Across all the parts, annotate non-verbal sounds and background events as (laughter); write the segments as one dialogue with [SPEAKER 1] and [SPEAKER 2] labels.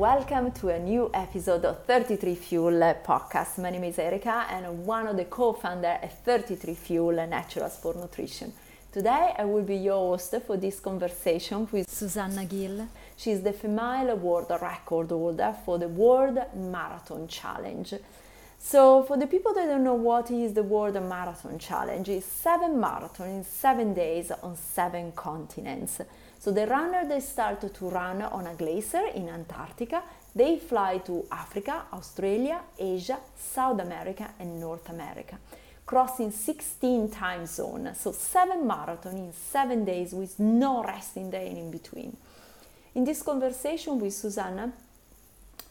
[SPEAKER 1] welcome to a new episode of 33 Fuel podcast. My name is Erika and I'm one of the co-founder at 33 Fuel Natural Sport Nutrition. Today I will be your host for this conversation with Susannah Gill. She is the female world record holder for the World Marathon Challenge. So, for the people that don't know what is the World Marathon Challenge, it's seven marathons in seven days on seven continents. So the runner they start to run on a glacier in Antarctica, they fly to Africa, Australia, Asia, South America and North America, crossing 16 time zones. So seven marathon in seven days with no resting day in between. In this conversation with Susannah,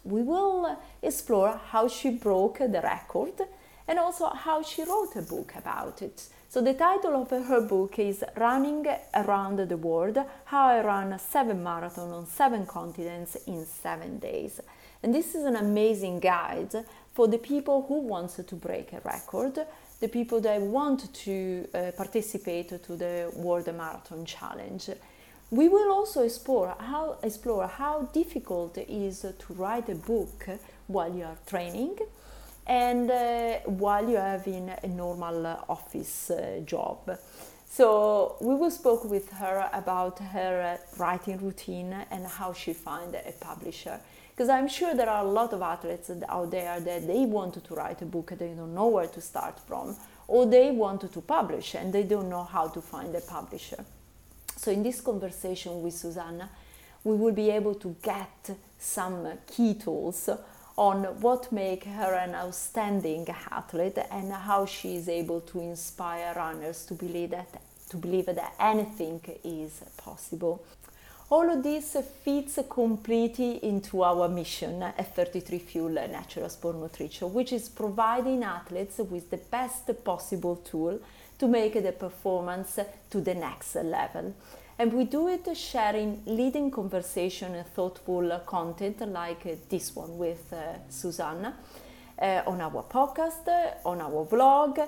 [SPEAKER 1] we will explore how she broke the record and also how she wrote a book about it. So the title of her book is Running Around the World: How I Ran Seven Marathons on Seven Continents in Seven Days. And this is an amazing guide for the people who want to break a record, the people that want to uh, participate to the World Marathon Challenge. We will also explore how, explore how difficult it is to write a book while you are training and uh, while you're having a normal office uh, job. So we will spoke with her about her uh, writing routine and how she find a publisher. Because I'm sure there are a lot of athletes out there that they want to write a book, they don't know where to start from, or they want to publish and they don't know how to find a publisher. So in this conversation with Susannah, we will be able to get some key tools on what makes her an outstanding athlete and how she is able to inspire runners to believe that to believe that anything is possible. All of this fits completely into our mission at 33 Fuel Natural Sport Nutrition, which is providing athletes with the best possible tool to make the performance to the next level. And we do it sharing leading conversation and thoughtful content like this one with uh, Susannah uh, on our podcast, on our blog,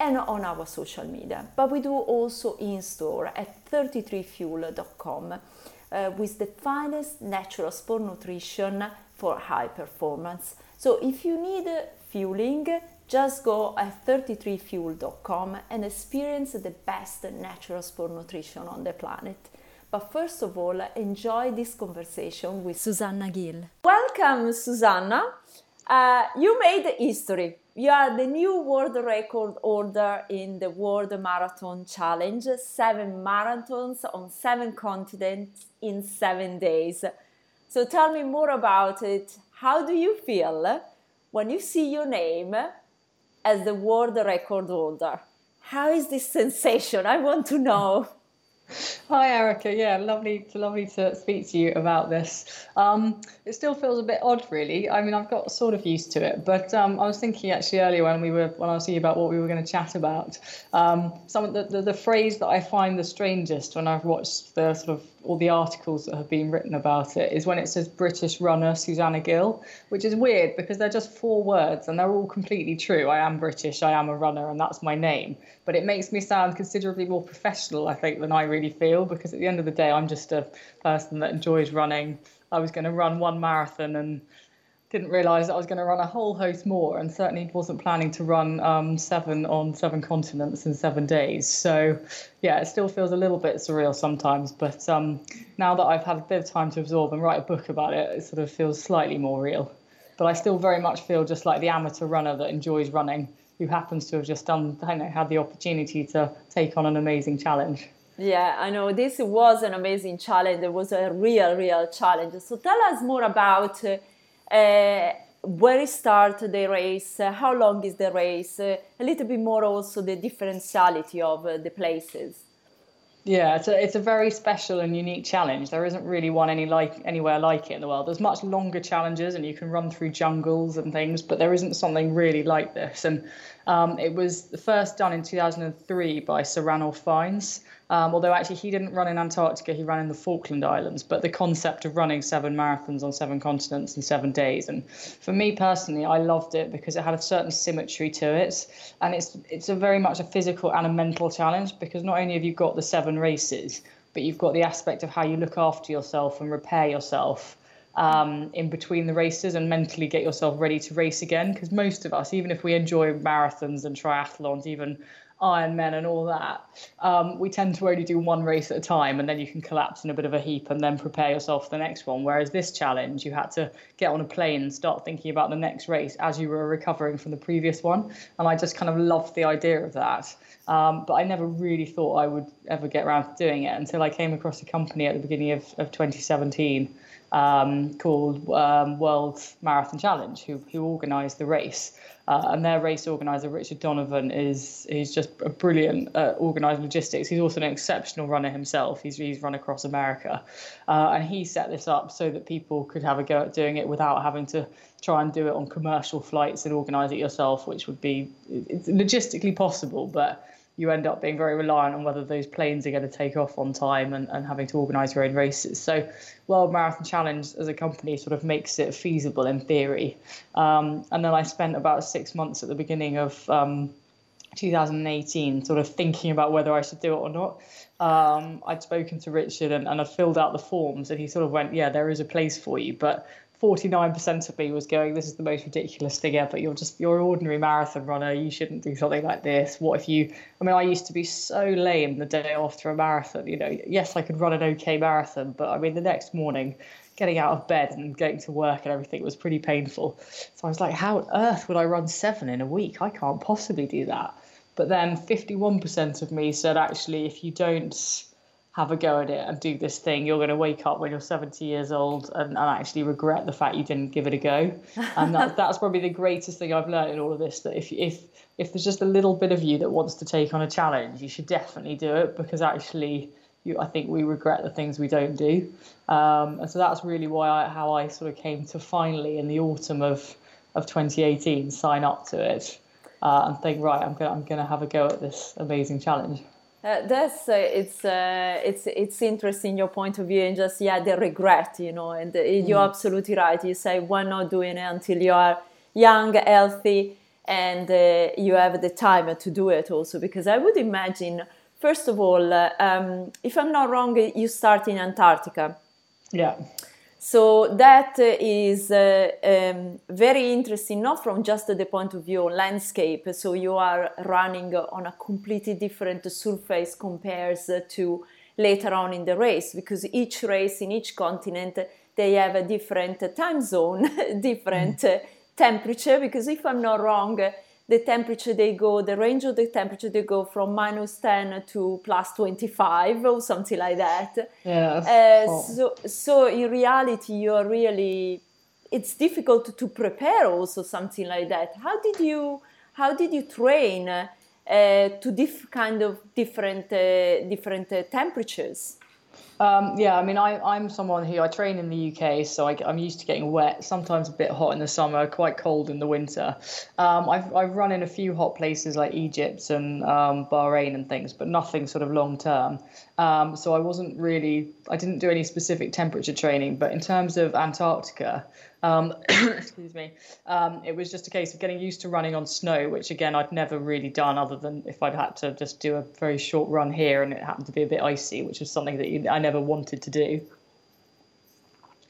[SPEAKER 1] and on our social media. But we do also in store at 33fuel.com uh, with the finest natural sport nutrition for high performance. So if you need fueling, just go at 33fuel.com and experience the best natural sport nutrition on the planet. But first of all, enjoy this conversation with Susannah Gill. Welcome, Susannah. Uh, you made history. You are the new world record holder in the World Marathon Challenge, seven marathons on seven continents in seven days. So tell me more about it. How do you feel when you see your name as the world record holder. How is this sensation? I want to know.
[SPEAKER 2] Hi, Erica. Yeah, lovely to lovely to speak to you about this. Um, it still feels a bit odd, really. I mean, I've got sort of used to it, but um, I was thinking actually earlier when we were when I was thinking about what we were going to chat about. Um, some of the, the, the phrase that I find the strangest when I've watched the sort of all the articles that have been written about it is when it says British runner Susannah Gill, which is weird because they're just four words and they're all completely true. I am British, I am a runner, and that's my name. But it makes me sound considerably more professional, I think, than I really feel because at the end of the day, I'm just a person that enjoys running. I was going to run one marathon and didn't realise that I was going to run a whole host more, and certainly wasn't planning to run um, seven on seven continents in seven days. So, yeah, it still feels a little bit surreal sometimes. But um, now that I've had a bit of time to absorb and write a book about it, it sort of feels slightly more real. But I still very much feel just like the amateur runner that enjoys running, who happens to have just done, I know, had the opportunity to take on an amazing challenge.
[SPEAKER 1] Yeah, I know this was an amazing challenge. It was a real, real challenge. So tell us more about. Uh, where it start the race, uh, how long is the race, uh, a little bit more also the differentiality of uh, the places.
[SPEAKER 2] Yeah, it's a, it's a very special and unique challenge. There isn't really one any like anywhere like it in the world. There's much longer challenges, and you can run through jungles and things, but there isn't something really like this. And um, it was first done in 2003 by Sir Ranulph Fiennes. Um, although actually he didn't run in Antarctica, he ran in the Falkland Islands. But the concept of running seven marathons on seven continents in seven days, and for me personally, I loved it because it had a certain symmetry to it, and it's it's a very much a physical and a mental challenge because not only have you got the seven races, but you've got the aspect of how you look after yourself and repair yourself um, in between the races and mentally get yourself ready to race again. Because most of us, even if we enjoy marathons and triathlons, even Ironmen and all that, um, we tend to only do one race at a time, and then you can collapse in a bit of a heap and then prepare yourself for the next one. Whereas this challenge, you had to get on a plane and start thinking about the next race as you were recovering from the previous one. And I just kind of loved the idea of that. Um, but I never really thought I would ever get around to doing it until I came across a company at the beginning of, of 2017 um, called um, World Marathon Challenge, who, who organised the race. Uh, and their race organizer, Richard Donovan, is he's just a brilliant uh, organised logistics. He's also an exceptional runner himself. He's he's run across America, uh, and he set this up so that people could have a go at doing it without having to try and do it on commercial flights and organise it yourself, which would be logistically possible, but you end up being very reliant on whether those planes are going to take off on time and, and having to organise your own races. So, World Marathon Challenge as a company sort of makes it feasible in theory. Um, and then I spent about six months at the beginning of um, 2018 sort of thinking about whether I should do it or not. Um, I'd spoken to Richard and, and I'd filled out the forms, and he sort of went, Yeah, there is a place for you, but 49% of me was going, this is the most ridiculous thing ever. You're just, you're an ordinary marathon runner. You shouldn't do something like this. What if you, I mean, I used to be so lame the day after a marathon. You know, yes, I could run an okay marathon, but I mean, the next morning, getting out of bed and getting to work and everything was pretty painful. So I was like, how on earth would I run seven in a week? I can't possibly do that. But then 51% of me said, actually, if you don't, have a go at it and do this thing, you're going to wake up when you're 70 years old and, and actually regret the fact you didn't give it a go. And that, (laughs) that's probably the greatest thing I've learned in all of this. That if if if there's just a little bit of you that wants to take on a challenge, you should definitely do it because actually, you, I think we regret the things we don't do. Um, and so that's really why I, how I sort of came to finally in the autumn of of 2018 sign up to it uh, and think right, I'm gonna I'm gonna have a go at this amazing challenge.
[SPEAKER 1] Uh, that's uh, it's uh, it's it's interesting your point of view and just yeah the regret you know and mm. you're absolutely right. You say why not doing it until you are young healthy and uh, you have the time to do it also? Because I would imagine first of all uh, um, if I'm not wrong you start in Antarctica.
[SPEAKER 2] Yeah
[SPEAKER 1] so that is uh, um, very interesting, not from just the point of view of landscape. So you are running on a completely different surface compares to later on in the race, because each race in each continent they have a different time zone, (laughs) different mm. temperature. Because if I'm not wrong, the temperature they go, the range of the temperature they go from minus 10 to plus 25 or something like that.
[SPEAKER 2] Yeah.
[SPEAKER 1] Uh, so, so in reality, you're really, it's difficult to prepare also something like that. How did you, how did you train uh, to diff kind of different, uh, different uh, temperatures?
[SPEAKER 2] Um, yeah, I mean, I, I'm someone who I train in the UK, so I, am used to getting wet, sometimes a bit hot in the summer, quite cold in the winter. Um, I've, I've run in a few hot places like Egypt and um, Bahrain and things, but nothing sort of long term. Um, so I wasn't really, I didn't do any specific temperature training, but in terms of Antarctica, um, (coughs) excuse me. Um, it was just a case of getting used to running on snow, which again I'd never really done, other than if I'd had to just do a very short run here, and it happened to be a bit icy, which was something that you, I never wanted to do.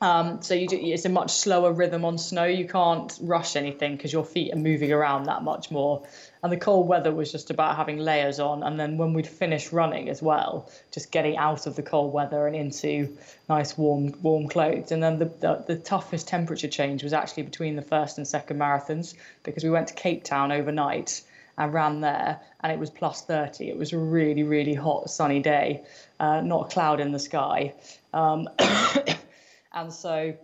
[SPEAKER 2] Um, so do, it's a much slower rhythm on snow. You can't rush anything because your feet are moving around that much more. And the cold weather was just about having layers on. And then when we'd finish running as well, just getting out of the cold weather and into nice warm warm clothes. And then the, the, the toughest temperature change was actually between the first and second marathons because we went to Cape Town overnight and ran there and it was plus 30 it was a really really hot sunny day uh, not a cloud in the sky um, (coughs) (coughs) And so,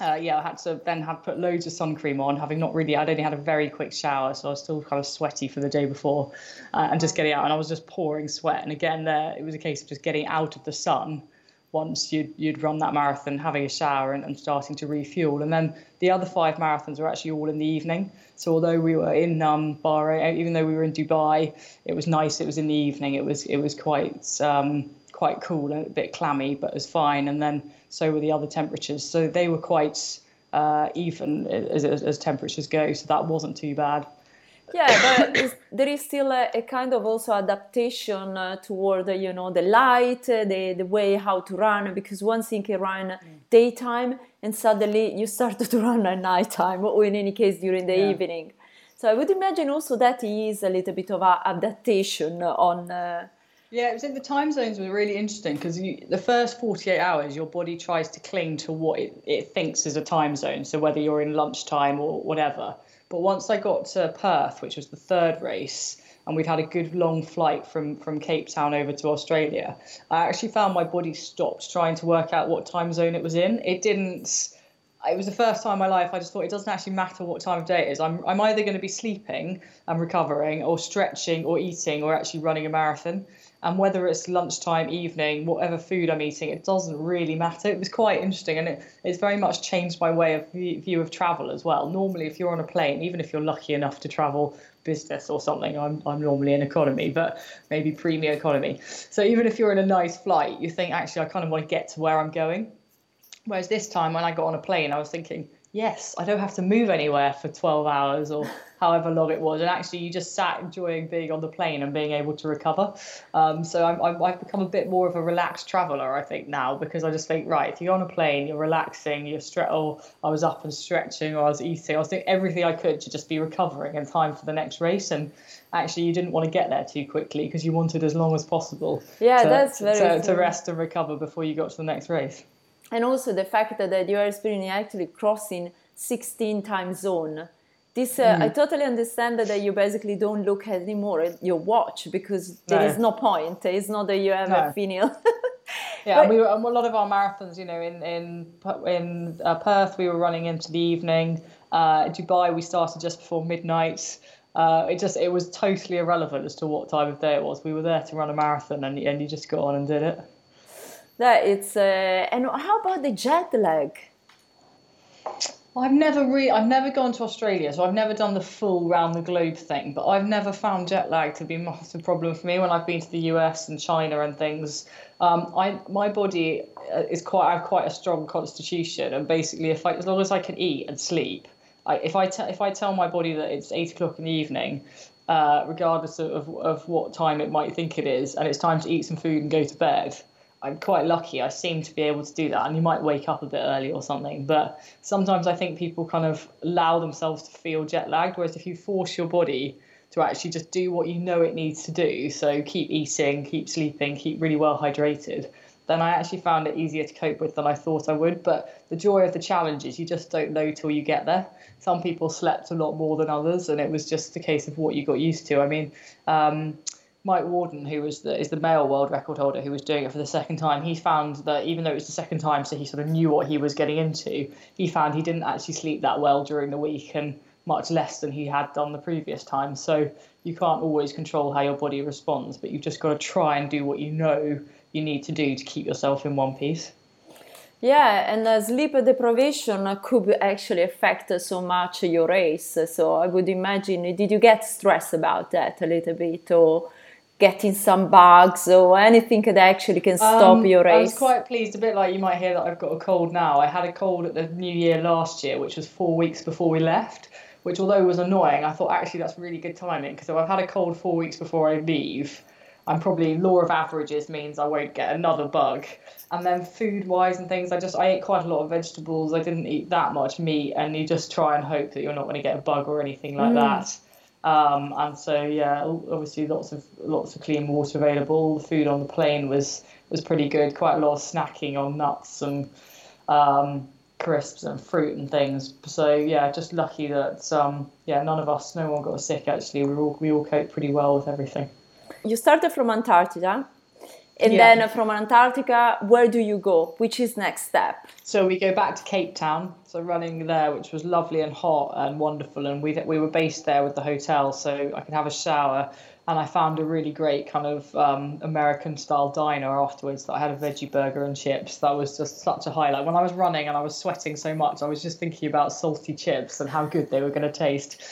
[SPEAKER 2] uh, yeah, I had to then have put loads of sun cream on, having not really, I'd only had a very quick shower, so I was still kind of sweaty for the day before, uh, and just getting out, and I was just pouring sweat. And again, there it was a case of just getting out of the sun once you'd, you'd run that marathon, having a shower and, and starting to refuel. And then the other five marathons were actually all in the evening. So although we were in um, Bahrain, even though we were in Dubai, it was nice. It was in the evening. It was it was quite um, quite cool and a bit clammy, but it was fine. And then so were the other temperatures. So they were quite uh, even as, as, as, temperatures go. So that wasn't too bad.
[SPEAKER 1] Yeah, but there is still a, a, kind of also adaptation uh, toward you know the light, uh, the the way how to run. Because once you run mm. daytime, and suddenly you start (laughs) to run at nighttime, or in any case during the yeah. evening. So I would imagine also that is a little bit of a adaptation on. Uh,
[SPEAKER 2] yeah, it was in the time zones were really interesting because the first 48 hours, your body tries to cling to what it, it thinks is a time zone. So whether you're in lunchtime or whatever. But once I got to Perth, which was the third race, and we'd had a good long flight from from Cape Town over to Australia, I actually found my body stopped trying to work out what time zone it was in. It didn't. It was the first time in my life I just thought it doesn't actually matter what time of day it is. I'm I'm either going to be sleeping and recovering, or stretching, or eating, or actually running a marathon and whether it's lunchtime, evening, whatever food I'm eating, it doesn't really matter. It was quite interesting, and it, it's very much changed my way of view of travel as well. Normally, if you're on a plane, even if you're lucky enough to travel business or something, I'm I'm normally in economy, but maybe premium economy. So even if you're in a nice flight, you think actually I kind of want to get to where I'm going. Whereas this time when I got on a plane, I was thinking, yes, I don't have to move anywhere for 12 hours or (laughs) however long it was. And actually, you just sat enjoying being on the plane and being able to recover. Um, so I'm, i have become a bit more of a relaxed traveler, I think, now, because I just think, right, if you're on a plane, you're relaxing, you're stre- oh, I was up and stretching, or I was eating, I was doing everything I could to just be recovering in time for the next race. And actually, you didn't want to get there too quickly because you wanted as long as possible
[SPEAKER 1] yeah,
[SPEAKER 2] to,
[SPEAKER 1] that's
[SPEAKER 2] very to, to rest and recover before you got to the next race.
[SPEAKER 1] And also the fact that you are experiencing actually crossing 16 time zone this uh, mm. I totally understand that you basically don't look anymore at your watch because there no. is no point. It's not that you have no. a finial. (laughs)
[SPEAKER 2] yeah, but, we were, a lot of our marathons, you know, in in in uh, Perth, we were running into the evening. Uh, Dubai, we started just before midnight. Uh, it just it was totally irrelevant as to what time of day it was. We were there to run a marathon, and and you just got on and did it.
[SPEAKER 1] That it's uh, and how about the jet lag?
[SPEAKER 2] I've never really, I've never gone to Australia, so I've never done the full round the globe thing. But I've never found jet lag to be (laughs) a massive problem for me when I've been to the US and China and things. Um, I my body uh, is quite, I have quite a strong constitution, and basically, if I, as long as I can eat and sleep, I, if I t- if I tell my body that it's eight o'clock in the evening, uh, regardless of, of, of what time it might think it is, and it's time to eat some food and go to bed, I'm quite lucky. I seem to be able to do that, and you might wake up a bit early or something. But sometimes I think people kind of allow themselves to feel jet lagged. Whereas if you force your body to actually just do what you know it needs to do, so keep eating, keep sleeping, keep really well hydrated, then I actually found it easier to cope with than I thought I would. But the joy of the challenge is you just don't know till you get there. Some people slept a lot more than others, and it was just a case of what you got used to. I mean. Um, Mike Wardian, who was the is the male world record holder, who was doing it for the second time, he found that even though it was the second time, so he sort of knew what he was getting into, he found he didn't actually sleep that well during the week and much less than he had done the previous time. So you can't always control how your body responds, but you've just got to try and do what you know you need to do to keep yourself in one piece.
[SPEAKER 1] Yeah, and uh, sleep deprivation could actually affect so much your race. So I would imagine, did you get stressed about that a little bit, or getting some bugs or anything that actually can stop um, your race? I
[SPEAKER 2] was quite pleased, a bit like you might hear that I've got a cold now. I had a cold at the New Year last year, which was four weeks before we left, which although was annoying, I thought actually that's really good timing because if I've had a cold four weeks before I leave, I'm probably law of averages means I won't get another bug. And then food wise and things, I just I ate quite a lot of vegetables. I didn't eat that much meat, and you just try and hope that you're not going to get a bug or anything like mm. that. Um, and so yeah, obviously lots of lots of clean water available. The food on the plane was was pretty good. Quite a lot of snacking on nuts and um, crisps and fruit and things. So yeah, just lucky that um, yeah, none of us, no one got sick. Actually, we all we all coped pretty well with everything.
[SPEAKER 1] You started from Antarctica. And yeah. then from Antarctica, where do you go? Which is next step?
[SPEAKER 2] So we go back to Cape Town. So running there, which was lovely and hot and wonderful, and we we were based there with the hotel, so I could have a shower. And I found a really great kind of um, American style diner afterwards that I had a veggie burger and chips. That was just such a highlight. When I was running and I was sweating so much, I was just thinking about salty chips and how good they were going to taste.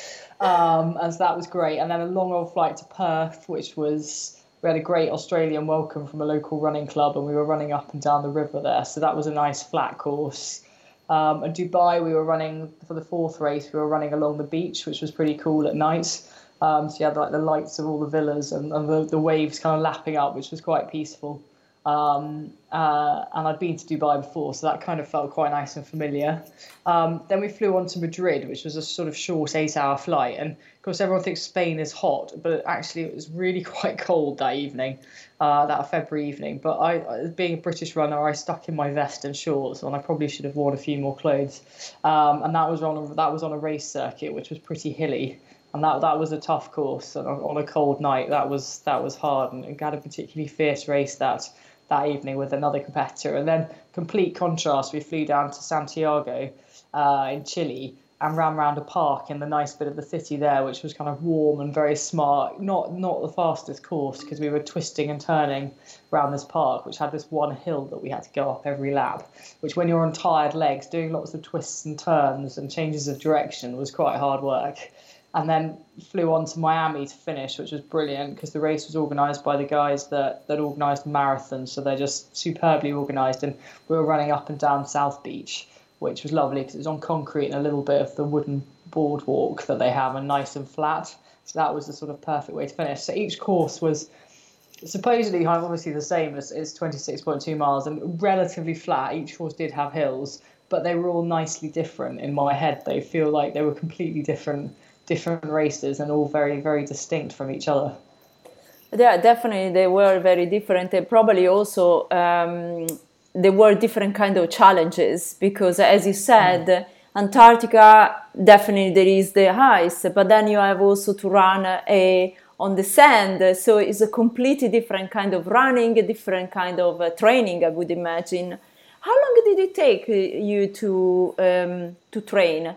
[SPEAKER 2] Um, and so that was great. And then a long old flight to Perth, which was we had a great Australian welcome from a local running club, and we were running up and down the river there. So that was a nice flat course. Um, and Dubai, we were running for the fourth race. We were running along the beach, which was pretty cool at night. Um, so you had like the lights of all the villas and, and the, the waves kind of lapping up, which was quite peaceful. Um, uh, and I'd been to Dubai before, so that kind of felt quite nice and familiar. Um, then we flew on to Madrid, which was a sort of short eight-hour flight, and of course everyone thinks Spain is hot, but actually it was really (laughs) quite cold that evening, uh, that February evening. But I, being a British runner, I stuck in my vest and shorts, and I probably should have worn a few more clothes. Um, and that was on a, that was on a race circuit, which was pretty hilly and that that was a tough course and on a cold night. That was that was hard, and, and had a particularly fierce race that that evening with another competitor. And then, complete contrast, we flew down to Santiago uh, in Chile and ran around a park in the nice bit of the city there, which was kind of warm and very smart. Not not the fastest course because we were twisting and turning around this park, which had this one hill that we had to go up every lap. Which, when you're on tired legs, doing lots of twists and turns and changes of direction was quite hard work and then flew on to Miami to finish, which was brilliant because the race was organised by the guys that, that organised marathons. So they're just superbly organised. And we were running up and down South Beach, which was lovely because it was on concrete and a little bit of the wooden boardwalk that they have and nice and flat. So that was the sort of perfect way to finish. So each course was supposedly obviously the same as, as 26.2 miles and relatively flat. Each course did have hills, but they were all nicely different in my head. They feel like they were completely different different races and all very very distinct from each other.
[SPEAKER 1] Yeah definitely they were very different. And probably also um, there were different kind of challenges because as you said mm. antarctica definitely there is the ice but then you have also to run a on the sand. So it's a completely different kind of running a different kind of uh, training i would imagine. How long did it take you to um, to train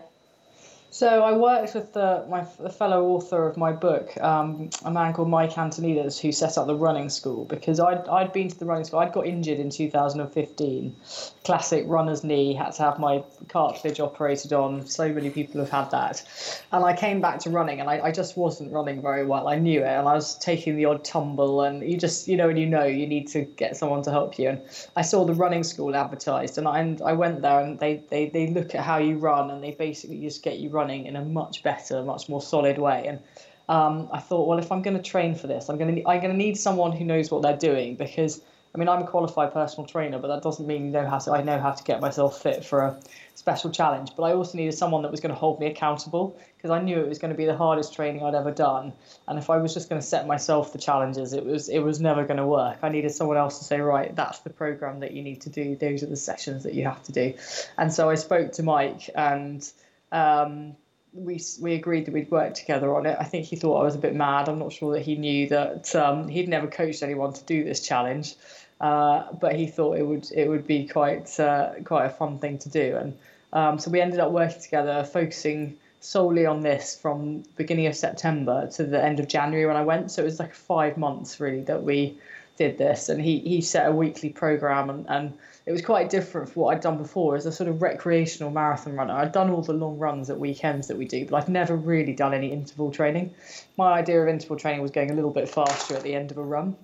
[SPEAKER 2] so I worked with the, my the fellow author of my book, um, a man called Mike Antoniades, who set up the running school because I'd, I'd been to the running school. I'd got injured in 2015, classic runner's knee, had to have my cartilage operated on. So many people have had that. And I came back to running and I, I just wasn't running very well. I knew it and I was taking the odd tumble and you just, you know, and you know you need to get someone to help you. And I saw the running school advertised and I, and I went there and they, they, they look at how you run and they basically just get you running in a much better, much more solid way. And um, I thought, well, if I'm going to train for this, I'm going to I'm going to need someone who knows what they're doing because I mean I'm a qualified personal trainer, but that doesn't mean you know how to I know how to get myself fit for a special challenge. But I also needed someone that was going to hold me accountable because I knew it was going to be the hardest training I'd ever done. And if I was just going to set myself the challenges, it was it was never going to work. I needed someone else to say, right, that's the program that you need to do. Those are the sessions that you have to do. And so I spoke to Mike and. Um, we we agreed that we'd work together on it. I think he thought I was a bit mad. I'm not sure that he knew that um, he'd never coached anyone to do this challenge, uh, but he thought it would it would be quite uh, quite a fun thing to do. And um, so we ended up working together, focusing solely on this from beginning of September to the end of January when I went. So it was like five months really that we did this, and he he set a weekly program and and it was quite different from what I'd done before as a sort of recreational marathon runner. I'd done all the long runs at weekends that we do, but I'd never really done any interval training. My idea of interval training was going a little bit faster at the end of a run.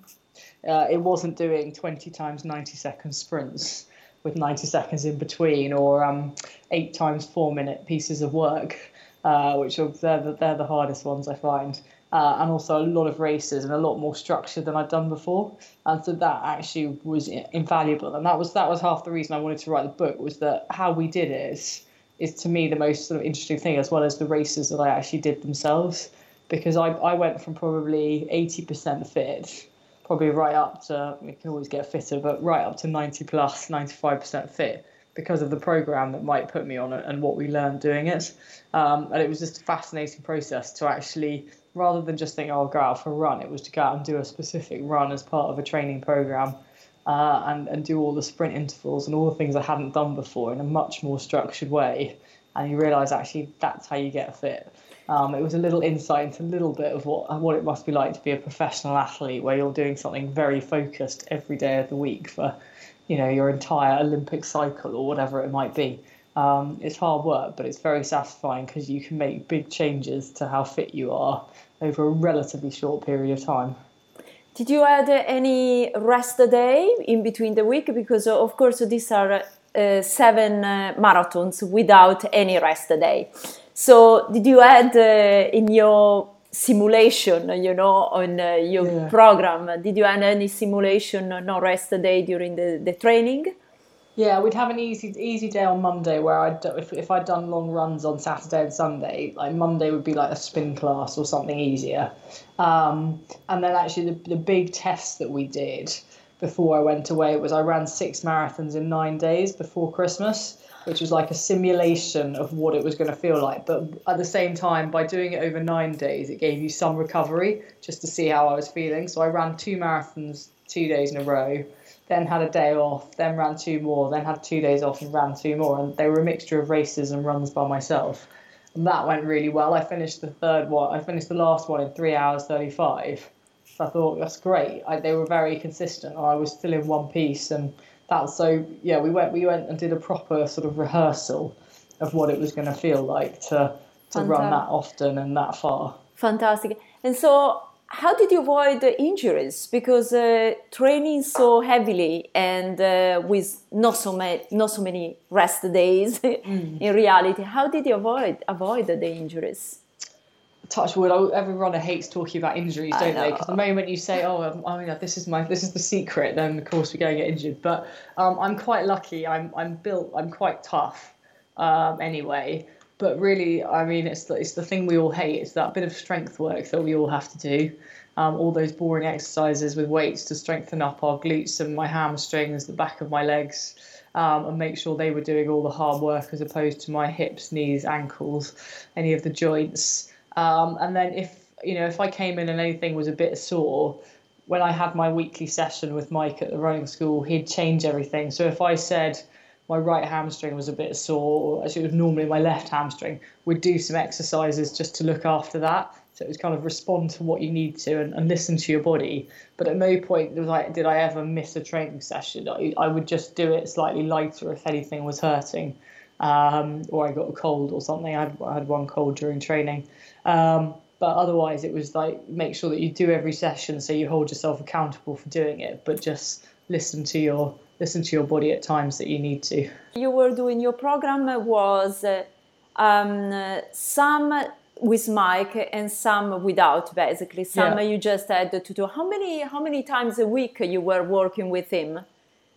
[SPEAKER 2] Uh, it wasn't doing 20 times 90 second sprints with 90 seconds in between or um, eight times four minute pieces of work, uh, which are they're the, they're the hardest ones I find uh, and also a lot of races and a lot more structure than I'd done before. And so that actually was invaluable. And that was that was half the reason I wanted to write the book was that how we did it is, is to me the most sort of interesting thing, as well as the races that I actually did themselves. Because I, I went from probably 80% fit, probably right up to, we can always get fitter, but right up to 90 plus, 95% fit because of the program that Mike put me on and what we learned doing it. Um, and it was just a fascinating process to actually rather than just think, oh, I'll go out for a run, it was to go out and do a specific run as part of a training program uh, and, and do all the sprint intervals and all the things I hadn't done before in a much more structured way. And you realise actually that's how you get fit. Um, it was a little insight into a little bit of what what it must be like to be a professional athlete, where you're doing something very focused every day of the week for, you know, your entire Olympic cycle or whatever it might be. Um, it's hard work, but it's very satisfying because you can make big changes to how fit you are over a relatively short period of time.
[SPEAKER 1] Did you add any rest a day in between the week? Because uh, of course these are uh, seven uh, marathons without any rest a day. So did you add uh, in your simulation, you know, on uh, your yeah. program. Did you add any simulation, no rest a day during the, the training?
[SPEAKER 2] Yeah, we'd have an easy easy day on Monday where I'd if if I'd done long runs on Saturday and Sunday, like Monday would be like a spin class or something easier, um, and then actually the the big test that we did before I went away was I ran six marathons in nine days before Christmas, which was like a simulation of what it was going to feel like. But at the same time, by doing it over nine days, it gave you some recovery just to see how I was feeling. So I ran two marathons two days in a row then had a day off, then ran two more, then had two days off and ran two more. And they were a mixture of races and runs by myself. And that went really well. I finished the third one, I finished the last one in three hours 35. So I thought that's great. I, they were very consistent. I was still in one piece. And that's so, yeah, we went, we went and did a proper sort of rehearsal of what it was going to feel like to, to run that often and that far.
[SPEAKER 1] Fantastic. And so how did you avoid the injuries? Because uh, training so heavily and uh, with not so many not so many rest days (laughs) mm. in reality, how did you avoid avoid the injuries?
[SPEAKER 2] Touch wood. Every runner hates talking about injuries, don't they? Because the moment you say, "Oh, um, oh yeah, this is my this is the secret," then of course we're going to get injured. But um, I'm quite lucky. I'm I'm built. I'm quite tough. Um, anyway, but really, I mean, it's the, it's the thing we all hate. It's that bit of strength work that we all have to do. Um, all those boring exercises with weights to strengthen up our glutes and my hamstrings, the back of my legs, um, and make sure they were doing all the hard work as opposed to my hips, knees, ankles, any of the joints. Um, and then if you know if I came in and anything was a bit sore, when I had my weekly session with Mike at the running school, he'd change everything. So if I said my right hamstring was a bit sore, or actually it was normally my left hamstring, we'd do some exercises just to look after that. So it was kind of respond to what you need to and, and listen to your body. But at no point was I, did I ever miss a training session. I, I would just do it slightly lighter if anything was hurting, um, or I got a cold or something. I had, I had one cold during training. Um, but otherwise, it was like make sure that you do every session so you hold yourself accountable for doing it, but just listen to your listen to your body at times that you need to.
[SPEAKER 1] You were doing your program was um, some with Mike and some without basically. Some yeah. you just had to do. How many how many times a week you were working with him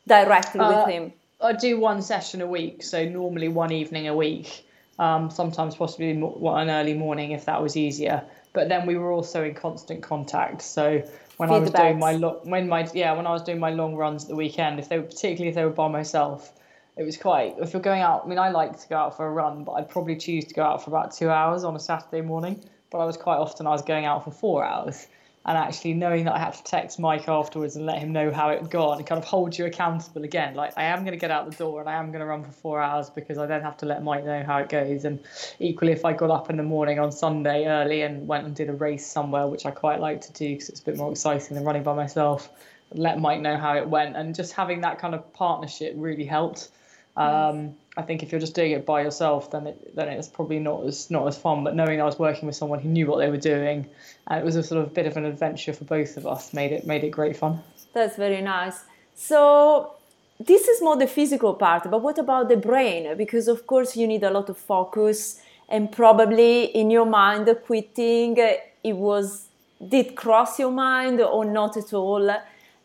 [SPEAKER 1] directly uh, with him?
[SPEAKER 2] I do one session a week so normally one evening a week. Um, sometimes possibly an early morning if that was easier. But then we were also in constant contact so when I was doing my lo- when my yeah when I was doing my long runs at the weekend, if they were particularly if they were by myself, it was quite. If you're going out, I mean, I like to go out for a run, but I'd probably choose to go out for about two hours on a Saturday morning. But I was quite often I was going out for four hours, and actually knowing that I had to text Mike afterwards and let him know how it had gone and kind of hold you accountable again. Like I am going to get out the door and I am going to run for four hours because I then have to let Mike know how it goes. And equally, if I got up in the morning on Sunday early and went and did a race somewhere, which I quite like to do because it's a bit more exciting than running by myself, let Mike know how it went. And just having that kind of partnership really helped. Um, I think if you're just doing it by yourself, then it, then it's probably not as not as fun. But knowing I was working with someone who knew what they were doing, and it was a sort of bit of an adventure for both of us, made it made it great fun.
[SPEAKER 1] That's very nice. So this is more the physical part, but what about the brain? Because of course you need a lot of focus, and probably in your mind, quitting it was did cross your mind or not at all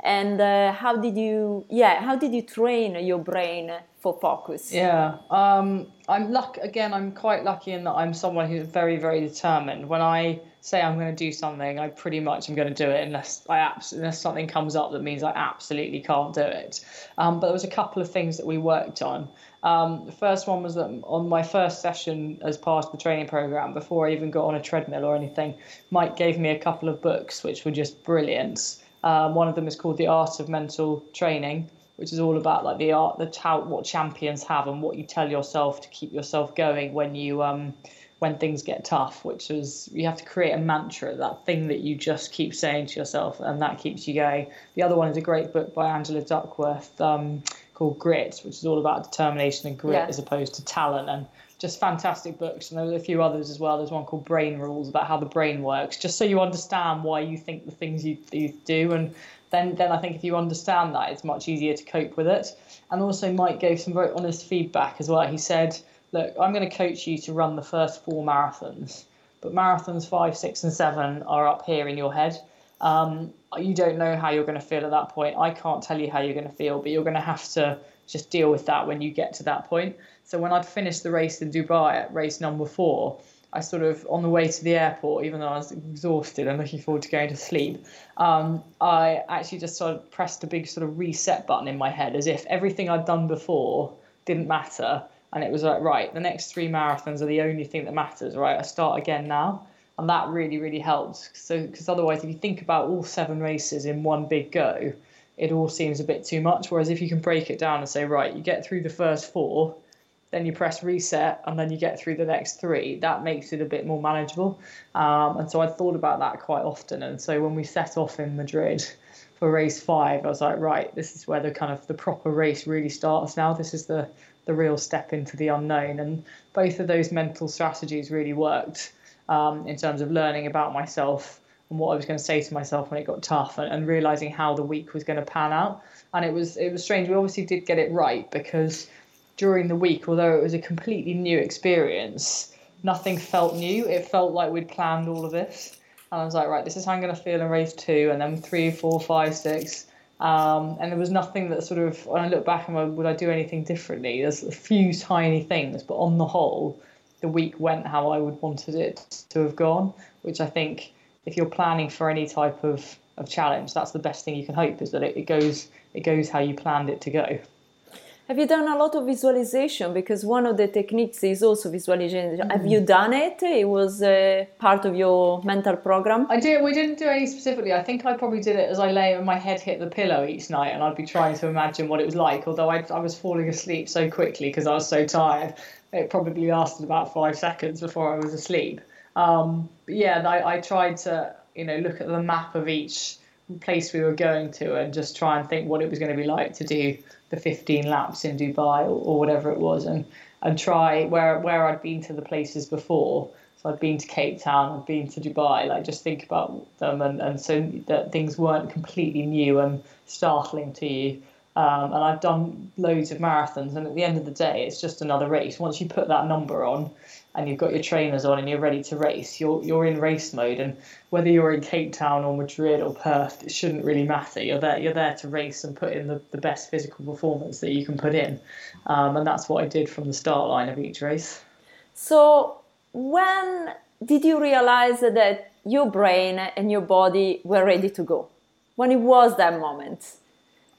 [SPEAKER 1] and uh, how did you yeah how did you train your brain for focus.
[SPEAKER 2] Yeah um, i'm luck again i'm quite lucky in that i'm someone who's very very determined. When i say i'm going to do something i pretty much am going to do it unless i abs- unless something comes up that means i absolutely can't do it. Um, but there was a couple of things that we worked on. Um, the first one was that on my first session as part of the training program before i even got on a treadmill or anything mike gave me a couple of books which were just brilliant. Um, one of them is called The Art of Mental Training, which is all about like the art, the tout, what champions have, and what you tell yourself to keep yourself going when you um, when things get tough. Which is you have to create a mantra, that thing that you just keep saying to yourself, and that keeps you going. The other one is a great book by Angela Duckworth um, called Grit, which is all about determination and grit yeah. as opposed to talent and just fantastic books. And there there's a few others as well. There's one called Brain Rules about how the brain works, just so you understand why you think the things you, you do. And then, then I think if you understand that, it's much easier to cope with it. And also, Mike gave some very honest feedback as well. He said, Look, I'm going to coach you to run the first four marathons. but marathons five, six, and seven are up here in your head. Um, you don't know how you're going to feel at that point. I can't tell you how you're going to feel, but you're going to have to just deal with that when you get to that point. So when I'd finished the race in Dubai at race number four, I sort of on the way to the airport, even though I was exhausted and looking forward to going to sleep, um, I actually just sort of pressed a big sort of reset button in my head, as if everything I'd done before didn't matter, and it was like, right, the next three marathons are the only thing that matters, right? I start again now, and that really, really helped. So, because otherwise, if you think about all seven races in one big go, it all seems a bit too much. Whereas if you can break it down and say, right, you get through the first four, then you press reset and then you get through the next three. That makes it a bit more manageable. Um, and so i thought about that quite often. And so when we set off in madrid for race five i was like right this is where the kind of the proper race really starts now. This is the the real step into the unknown. And both of those mental strategies really worked um, in terms of learning about myself and what I was going to say to myself when it got tough and, and realizing how the week was going to pan out. And it was it was strange. We obviously did get it right because during the week, although it was a completely new experience, nothing felt new. It felt like we'd planned all of this. And I was like, right, this is how I'm going to feel in race two, and then three, four, five, six. Um, and there was nothing that sort of, when I look back and went, would I do anything differently? There's a few tiny things, but on the whole, the week went how I would wanted it to have gone, which I think if you're planning for any type of, of challenge, that's the best thing you can hope is that it, it goes it goes how you planned it to go.
[SPEAKER 1] Have you done a lot of visualization? Because one of the techniques is also visualization. Mm-hmm. Have you done it? It was uh, part of your mental program.
[SPEAKER 2] I did. We didn't do any specifically. I think I probably did it as I lay and my head hit the pillow each night, and I'd be trying to imagine what it was like. Although I, I was falling asleep so quickly because I was so tired, it probably lasted about five seconds before I was asleep. Um, but yeah, I, I tried to you know look at the map of each place we were going to and just try and think what it was going to be like to do the 15 laps in Dubai or, or whatever it was, and and try where where I'd been to the places before. So I'd been to Cape Town, I'd been to Dubai. Like just think about them, and and so that things weren't completely new and startling to you. Um, and I've done loads of marathons, and at the end of the day, it's just another race. Once you put that number on, and you've got your trainers on and you're ready to race, you're you're in race mode. And whether you're in Cape Town or Madrid or Perth, it shouldn't really matter. You're there you're there to race and put in the, the best physical performance that you can put in. Um, and that's what I did from the start line of each race.
[SPEAKER 1] So when did you realize that your brain and your body were ready to go? When it was that moment?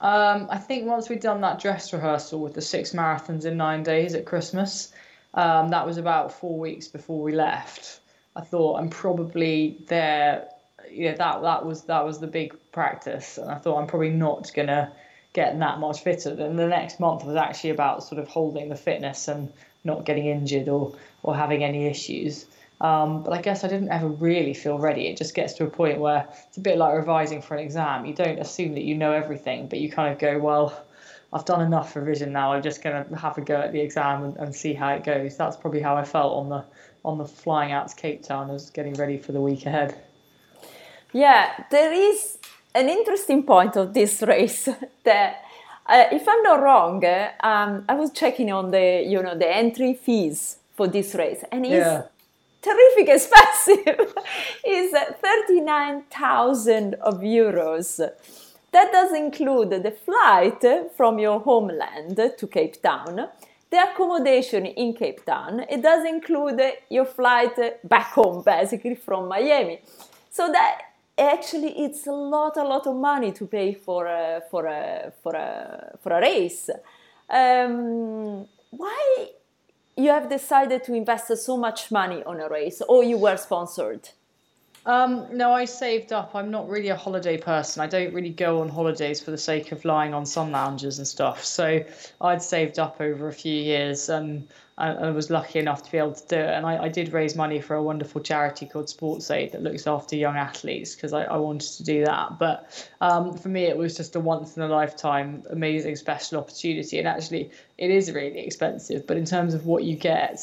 [SPEAKER 2] Um, I think once we'd done that dress rehearsal with the six marathons in nine days at Christmas, um, that was about four weeks before we left. I thought I'm probably there. Yeah, that that was that was the big practice, and I thought I'm probably not gonna get that much fitter. And the next month was actually about sort of holding the fitness and not getting injured or or having any issues. Um, but I guess I didn't ever really feel ready. It just gets to a point where it's a bit like revising for an exam. You don't assume that you know everything, but you kind of go, well, I've done enough revision now. I'm just going to have a go at the exam and, and, see how it goes. That's probably how I felt on the on the flying out to Cape Town as getting ready for the week ahead.
[SPEAKER 1] Yeah, there is an interesting point of this (laughs) race that. Uh, if I'm not wrong, uh, um, I was checking on the you know the entry fees for this race, and it's yeah. terrific (laughs) expensive. it's thirty nine thousand of euros that does include the flight from your homeland to Cape Town, the accommodation in Cape Town. It does include your flight back home, basically from Miami. So that actually it's a lot, a lot of money to pay for a, for a, for a, for a race. Um, why you have decided to invest so much money on a race, or you were sponsored?
[SPEAKER 2] Um, no, I saved up. I'm not really a holiday person. I don't really go on holidays for the sake of lying on sun lounges and stuff. So I'd saved up over a few years and I, was lucky enough to be able to do it. And I, I did raise money for a wonderful charity called Sports Aid that looks after young athletes because I, I, wanted to do that. But um, for me, it was just a once in a lifetime amazing special opportunity. And actually, it is really expensive. But in terms of what you get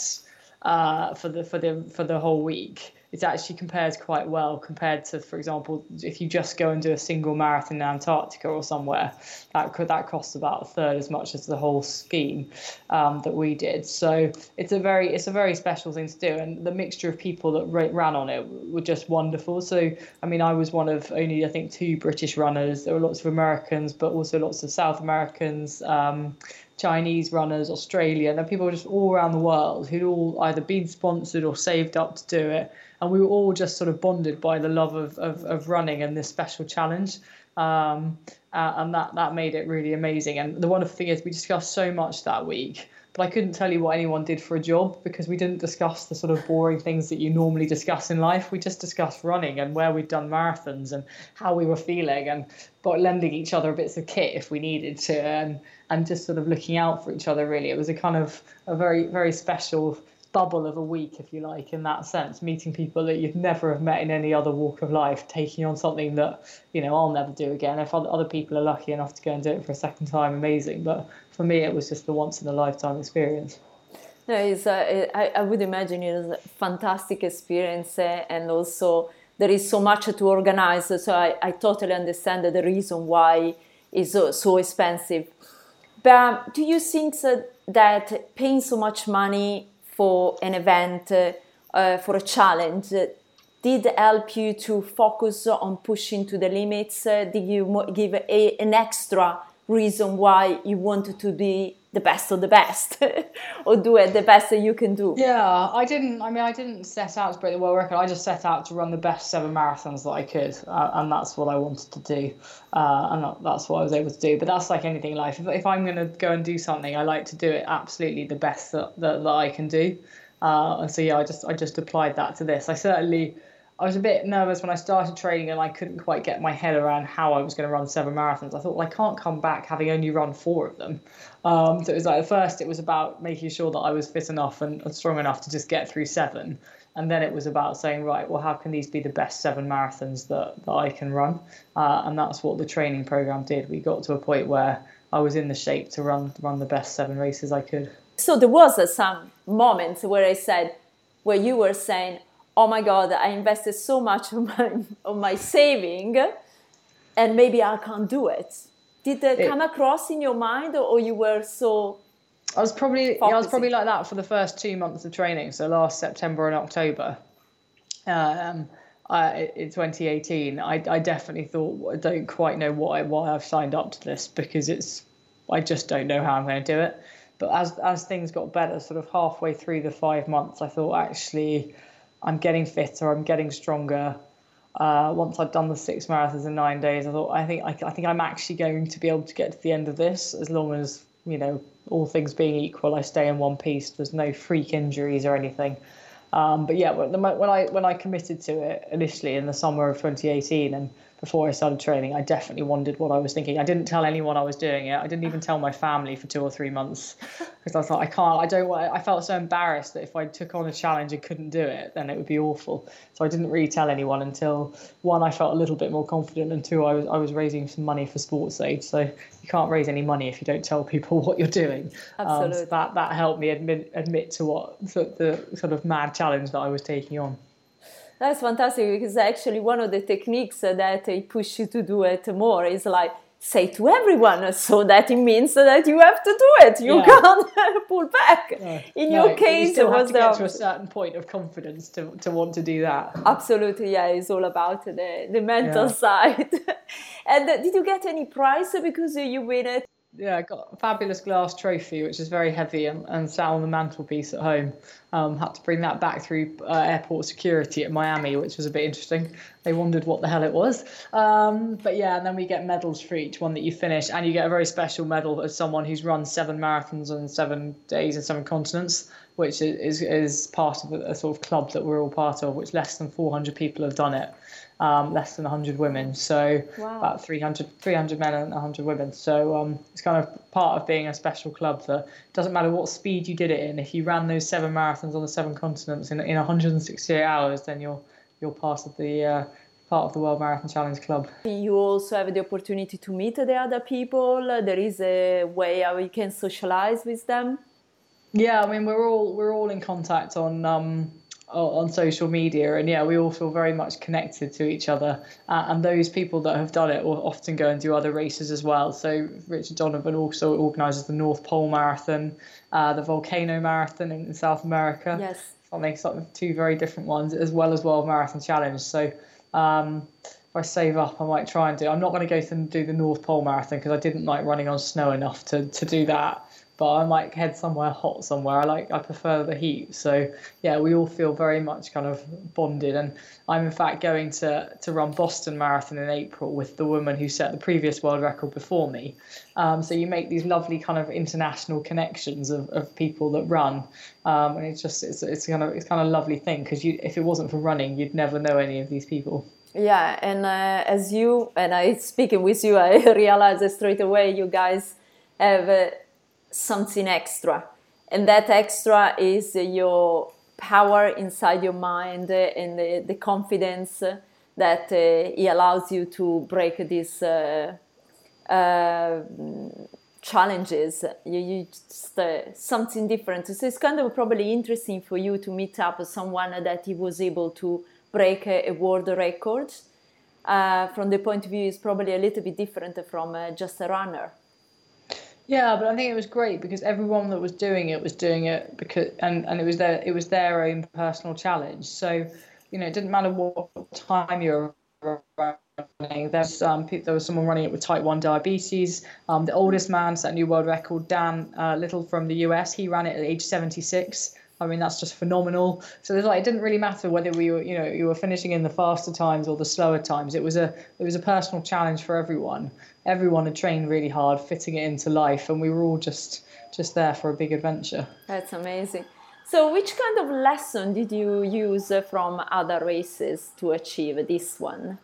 [SPEAKER 2] uh, for the for the for the whole week it actually compares quite well compared to, for example, if you just go and do a single marathon in Antarctica or somewhere, that could that costs about a third as much as the whole scheme um, that we did. So it's a very it's a very special thing to do, and the mixture of people that ran on it were just wonderful. So I mean, I was one of only I think two British runners. There were lots of Americans, but also lots of South Americans. Um, Chinese runners, Australian, and people just all around the world who'd all either been sponsored or saved up to do it. And we were all just sort of bonded by the love of, of, of running and this special challenge. Um, uh, and that, that made it really amazing. And the wonderful thing is, we discussed so much that week but I couldn't tell you what anyone did for a job because we didn't discuss the sort of boring things that you normally discuss in life. We just discussed running and where we'd done marathons and how we were feeling and but lending each other bits of kit if we needed to and and just sort of looking out for each other really. It was a kind of a very very special bubble of a week, if you like, in that sense, meeting people that you'd never have met in any other walk of life, taking on something that, you know, I'll never do again. If other people are lucky enough to go and do it for a second time, amazing. But for me, it was just the once in a lifetime experience.
[SPEAKER 1] No, it's, uh, I, I would imagine it was a fantastic experience, uh, and also there is so much to organize. So I, I totally understand the reason why it's so, so expensive. But do you think that paying so much money for an event, uh, for a challenge, did help you to focus on pushing to the limits? Did you give a, an extra reason why you wanted to be the best of the best (laughs) or do it the best that you can do.
[SPEAKER 2] Yeah i didn't i mean i didn't set out to break the world record. I just set out to run the best seven marathons that i could uh, and that's what i wanted to do. Uh, and that's what i was able to do. But that's like anything in life. If, if i'm going to go and do something i like to do it absolutely the best that, that, that i can do. Uh, and so yeah i just i just applied that to this. I certainly I was a bit nervous when I started training and I couldn't quite get my head around how I was going to run seven marathons. I thought, well, I can't come back having only run four of them. Um, so it was like at first it was about making sure that I was fit enough and, and strong enough to just get through seven. And then it was about saying, right, well, how can these be the best seven marathons that, that I can run? Uh, and that's what the training program did. We got to a point where I was in the shape to run run the best seven races I could.
[SPEAKER 1] So there was some moments where I said, where you were saying, oh my god i invested so much of my, of my saving and maybe i can't do it. Did that it, come across in your mind or, or you were so
[SPEAKER 2] i was probably yeah, i was probably like that for the first two months of training so last september and october. Um, I, in 2018 I, I definitely thought i don't quite know why why i've signed up to this because it's i just don't know how i'm going to do it. But as as things got better sort of halfway through the five months i thought actually I'm getting fitter, I'm getting stronger. Uh, once I'd done the six marathons in nine days, I thought I think I, I think I'm actually going to be able to get to the end of this as long as you know all things being equal, I stay in one piece. There's no freak injuries or anything. Um, but yeah, when, I when I committed to it initially in the summer of 2018 and before I started training, I definitely wondered what I was thinking. I didn't tell anyone I was doing it. I didn't even tell my family for two or three months (laughs) because I thought I can't. I don't want. I felt so embarrassed that if I took on a challenge and couldn't do it, then it would be awful. So I didn't really tell anyone until one, I felt a little bit more confident, and two, I was I was raising some money for Sports Aid. So you can't raise any money if you don't tell people (laughs) what you're doing.
[SPEAKER 1] Absolutely. Um,
[SPEAKER 2] so that that helped me admit admit to what the sort of mad challenge that I was taking on.
[SPEAKER 1] That's fantastic because actually one of the techniques that I push you to do it more is like say to everyone so that it means that you have to do it you yeah. can't (laughs) pull back yeah. in no, your case
[SPEAKER 2] you it was to get to a certain point of confidence to, to want to do that
[SPEAKER 1] absolutely yeah it's all about the, the mental yeah. (laughs) side and uh, did you get any prize because you win it
[SPEAKER 2] yeah, I got a fabulous glass trophy, which is very heavy and, and sat on the mantelpiece at home. Um, had to bring that back through uh, airport security at Miami, which was a bit interesting. They wondered what the hell it was. Um, but yeah, and then we get medals for each one that you finish, and you get a very special medal as someone who's run seven marathons in seven days in seven continents, which is, is, is part of a, a sort of club that we're all part of, which less than 400 people have done it um, less than 100 women. So wow. about 300, 300 men and 100 women. So um, it's kind of part of being a special club that doesn't matter what speed you did it in. If you ran those seven marathons on the seven continents in, in 168 hours, then you're you're part of the uh, part of the World Marathon Challenge Club.
[SPEAKER 1] You also have the opportunity to meet the other people. There is a way how you can socialize with them.
[SPEAKER 2] Yeah, I mean we're all we're all in contact on um, on social media and yeah we all feel very much connected to each other. Uh, and those people that have done it will often go and do other races as well. So richard donovan also organizes the north pole marathon uh, the volcano marathon in, in south america.
[SPEAKER 1] Yes.
[SPEAKER 2] Something something two very different ones as well as world marathon challenge. So um, if I save up, I might try and do. I'm not going to go and do the North Pole Marathon because I didn't like running on snow enough to, to do that but I might head somewhere hot somewhere. I like I prefer the heat. So yeah, we all feel very much kind of bonded. And I'm in fact going to to run Boston Marathon in April with the woman who set the previous world record before me. Um, so you make these lovely kind of international connections of, of people that run, um, and it's just it's it's kind of it's kind of lovely thing because you if it wasn't for running, you'd never know any of these people.
[SPEAKER 1] Yeah, and uh, as you and I speaking with you, I (laughs) realized straight away you guys have. Uh, something extra. And that extra is your power inside your mind and the, the confidence that uh, allows you to break these uh, uh, challenges. You, you just uh, something different. So it's kind of probably interesting for you to meet up with someone that he was able to break a, a world record. Uh, from the point of view, is probably a little bit different from uh, just a runner.
[SPEAKER 2] Yeah, but I think it was great because everyone that was doing it was doing it because and, and it was their it was their own personal challenge. So, you know, it didn't matter what time you were running. There's um there was someone running it with type one diabetes. Um, the oldest man set a new world record, Dan uh, Little from the US. He ran it at age 76. I mean, that's just phenomenal. So there's like it didn't really matter whether we were, you know, you were finishing in the faster times or the slower times. It was a it was a personal challenge for everyone. Everyone had trained really hard, fitting it into life, and we were all just just there for a big adventure.
[SPEAKER 1] That's amazing. So, which kind of lesson did you use from other races to achieve this one?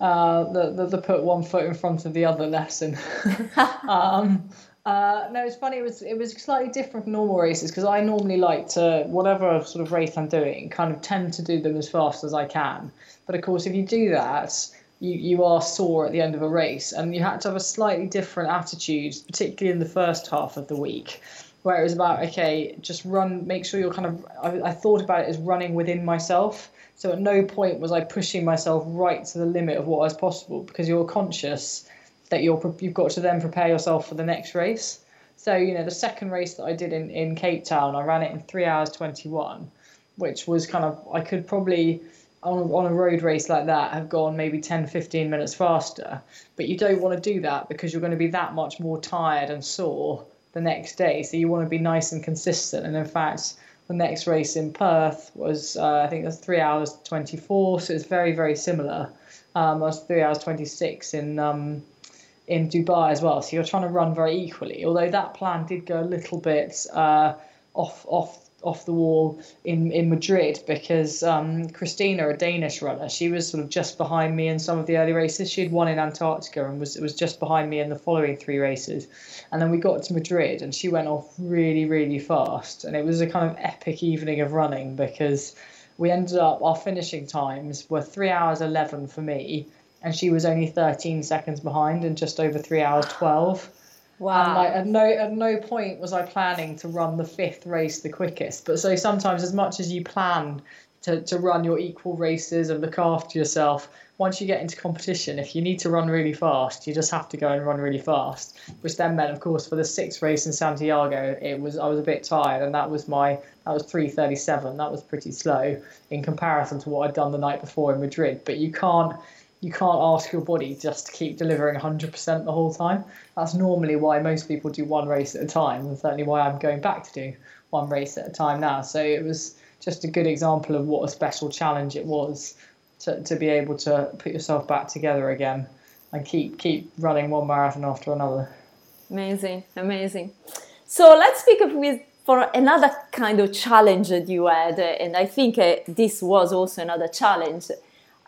[SPEAKER 2] Uh, the, the, the put one foot in front of the other lesson. (laughs) (laughs) um, uh, no, it's funny. It was it was slightly different from normal races because I normally like to whatever sort of race I'm doing, kind of tend to do them as fast as I can. But of course, if you do that, you you are sore at the end of a race, and you had to have a slightly different attitude, particularly in the first half of the week, where it was about okay, just run, make sure you're kind of. I, I thought about it as running within myself. So at no point was I pushing myself right to the limit of what was possible because you're conscious that you're you've got to then prepare yourself for the next race. So you know the second race that I did in in Cape Town, I ran it in three hours twenty one, which was kind of I could probably on a, on a road race like that have gone maybe 10 15 minutes faster but you don't want to do that because you're going to be that much more tired and sore the next day so you want to be nice and consistent and in fact the next race in Perth was uh, I think it was three hours 24 so it's very very similar um, was three hours 26 in um, in Dubai as well. So you're trying to run very equally. Although that plan did go a little bit uh, off off off the wall in in Madrid because um, Christina, a Danish runner, she was sort of just behind me in some of the early races. She had won in Antarctica and was was just behind me in the following three races. And then we got to Madrid and she went off really really fast. And it was a kind of epic evening of running because we ended up our finishing times were three hours eleven for me and she was only 13 seconds behind and just over three hours 12. Wow. And like at no at no point was I planning to run the fifth race the quickest. But so sometimes as much as you plan to, to run your equal races and look after yourself, once you get into competition, if you need to run really fast, you just have to go and run really fast. Which then meant of course for the sixth race in Santiago, it was I was a bit tired and that was my that was three thirty seven. That was pretty slow in comparison to what I'd done the night before in Madrid. But you can't you can't ask your body just to keep delivering 100% the whole time. That's normally why most people do one race at a time, and certainly why I'm going back to do one race at a time now. So it was just a good example of what a special challenge it was to, to be able to put yourself back together again and keep keep running one marathon after another.
[SPEAKER 1] Amazing, amazing. So let's speak of with for another kind of challenge that you had, and I think uh, this was also another challenge.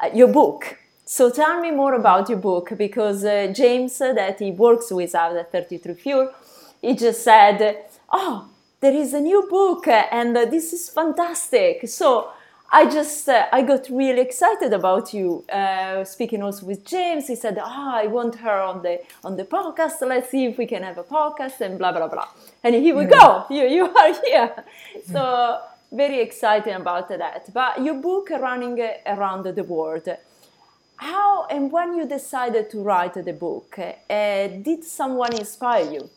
[SPEAKER 1] Uh, your book so tell me more about your book because uh, James, uh, that he works with out at 33 Fuel, he just said, "Oh, there is a new book uh, and uh, this is fantastic." So I just uh, I got really excited about you. Uh, speaking also with James, he said, "Ah, oh, I want her on the on the podcast. Let's see if we can have a podcast and blah blah blah." And here we go. (laughs) You you are here. So very exciting about that. But your book running around the world. How and when you decided to write the book, uh, did someone inspire you?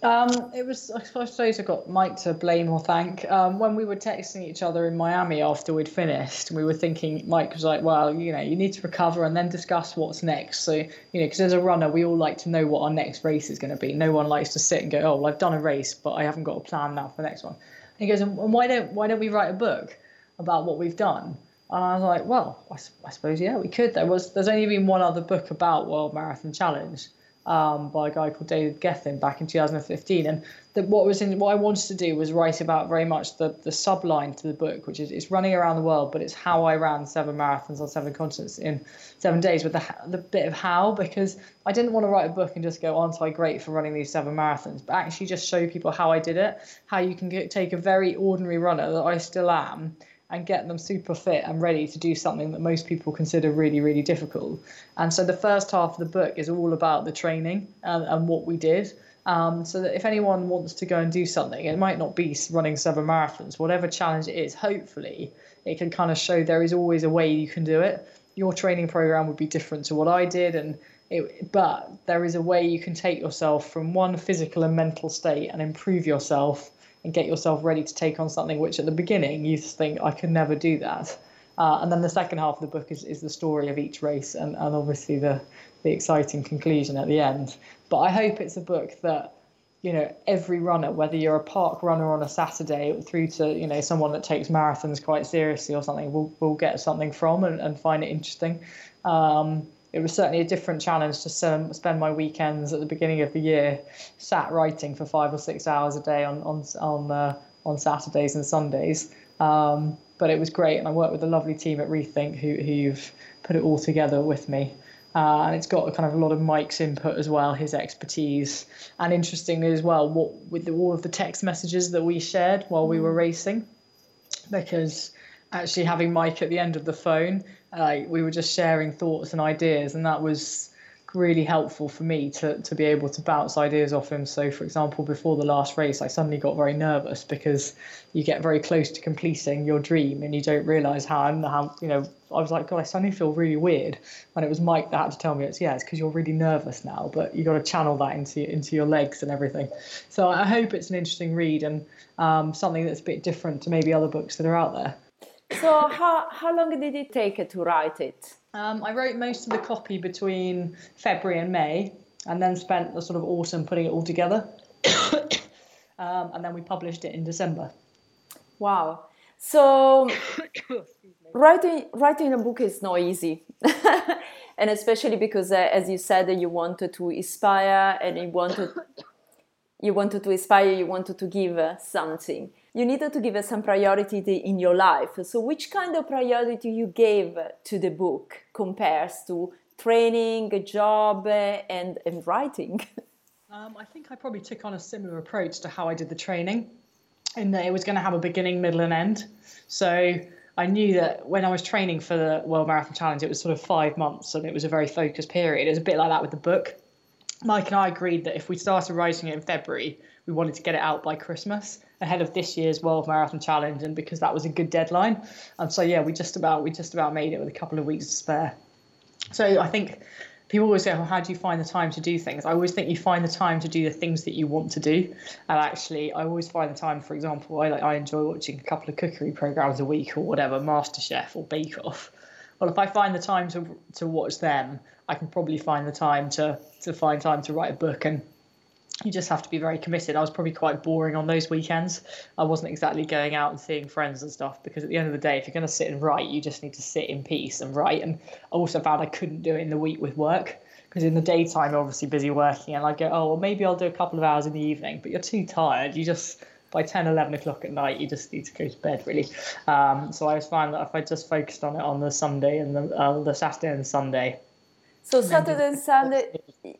[SPEAKER 2] Um, it was, I suppose I got Mike to blame or thank. Um, when we were texting each other in Miami after we'd finished, we were thinking, Mike was like, well, you know, you need to recover and then discuss what's next. So, you know, because as a runner, we all like to know what our next race is going to be. No one likes to sit and go, oh, well, I've done a race, but I haven't got a plan now for the next one. And he goes, and why don't, why don't we write a book about what we've done? And I was like, well, I, I suppose, yeah, we could. There was, there's only been one other book about World Marathon Challenge um, by a guy called David Gethin back in 2015. And the, what was in what I wanted to do was write about very much the the subline to the book, which is it's running around the world, but it's how I ran seven marathons on seven continents in seven days with the the bit of how because I didn't want to write a book and just go, aren't I great for running these seven marathons? But actually just show people how I did it, how you can get, take a very ordinary runner that I still am and get them super fit and ready to do something that most people consider really, really difficult. And so the first half of the book is all about the training and, and what we did. Um, so that if anyone wants to go and do something, it might not be running seven marathons, whatever challenge it is, hopefully it can kind of show there is always a way you can do it. Your training program would be different to what I did, and it, but there is a way you can take yourself from one physical and mental state and improve yourself and get yourself ready to take on something which at the beginning you think I could never do that. Uh, and then the second half of the book is, is the story of each race and, and obviously the, the exciting conclusion at the end. But I hope it's a book that, you know, every runner, whether you're a park runner on a Saturday through to, you know, someone that takes marathons quite seriously or something, will, will get something from and, and find it interesting. Um, it was certainly a different challenge to spend my weekends at the beginning of the year sat writing for five or six hours a day on on on uh, on Saturdays and Sundays. Um, but it was great, and I worked with a lovely team at Rethink who who've put it all together with me. Uh, and it's got a kind of a lot of Mike's input as well, his expertise, and interestingly as well, what with the, all of the text messages that we shared while we were racing, because actually having Mike at the end of the phone uh, we were just sharing thoughts and ideas, and that was really helpful for me to to be able to bounce ideas off him. So, for example, before the last race, I suddenly got very nervous because you get very close to completing your dream and you don't realise how how you know. I was like, God, I suddenly feel really weird, and it was Mike that had to tell me it's yeah, it's because you're really nervous now, but you got to channel that into into your legs and everything. So I hope it's an interesting read and um, something that's a bit different to maybe other books that are out there.
[SPEAKER 1] So how how long did it take to write it?
[SPEAKER 2] Um, I wrote most of the copy between February and May, and then spent the sort of autumn putting it all together. (coughs) um, and then we published it in December.
[SPEAKER 1] Wow. So writing writing a book is not easy. (laughs) and especially because uh, as you said you wanted to inspire and you wanted you wanted to inspire you wanted to give uh, something you needed to give us some priority in your life. So, which kind of priority you gave to the book compares to training, a job, and, and writing? (laughs)
[SPEAKER 2] Um, I think I probably took on a similar approach to how I did the training, in that it was going to have a beginning, middle, and end. So I knew that when I was training for the World Marathon Challenge, it was sort of five months, and it was a very focused period. It was a bit like that with the book. Mike and I agreed that if we started writing it in February, we wanted to get it out by Christmas ahead of this year's World Marathon Challenge, and because that was a good deadline. And so yeah, we just about we just about made it with a couple of weeks to spare. So I think people always say, well, how do you find the time to do things? I always think you find the time to do the things that you want to do. And actually, I always find the time, for example, I, like, I enjoy watching a couple of cookery programs a week or whatever, MasterChef or Bake Off. Well, if I find the time to to watch them, I can probably find the time to to find time to write a book and you just have to be very committed. I was probably quite boring on those weekends. I wasn't exactly going out and seeing friends and stuff because at the end of the day, if you're going to sit and write, you just need to sit in peace and write. And I also found I couldn't do it in the week with work because in the daytime, you're obviously busy working, and I go, oh, well, maybe I'll do a couple of hours in the evening, but you're too tired. You just by 10, 11 o'clock at night, you just need to go to bed, really. Um, so I was found that if I just focused on it on the Sunday and the, uh, the Saturday and Sunday,
[SPEAKER 1] so Saturday and Sunday,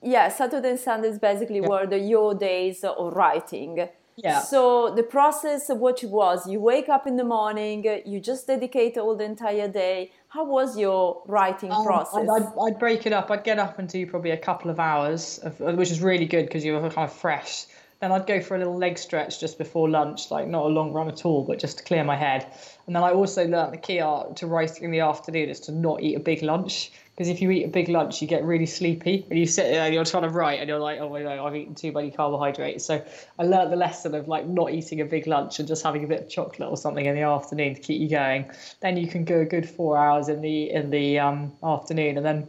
[SPEAKER 1] yeah, Saturday and Sunday is basically yeah. were the your days of writing.
[SPEAKER 2] Yeah.
[SPEAKER 1] So the process of what it was, you wake up in the morning, you just dedicate all the entire day. How was your writing um, process?
[SPEAKER 2] I'd, I'd, break it up. I'd get up and do probably a couple of hours, of, which is really good because you're kind of fresh Then I'd go for a little leg stretch just before lunch, like not a long run at all, but just to clear my head. And then I also learned the key art to writing in the afternoon is to not eat a big lunch. Because if you eat a big lunch, you get really sleepy and you sit there and you're trying to write and you're like, oh my god, I've eaten too many carbohydrates. So I learned the lesson of like not eating a big lunch and just having a bit of chocolate or something in the afternoon to keep you going. Then you can go a good four hours in the in the um, afternoon and then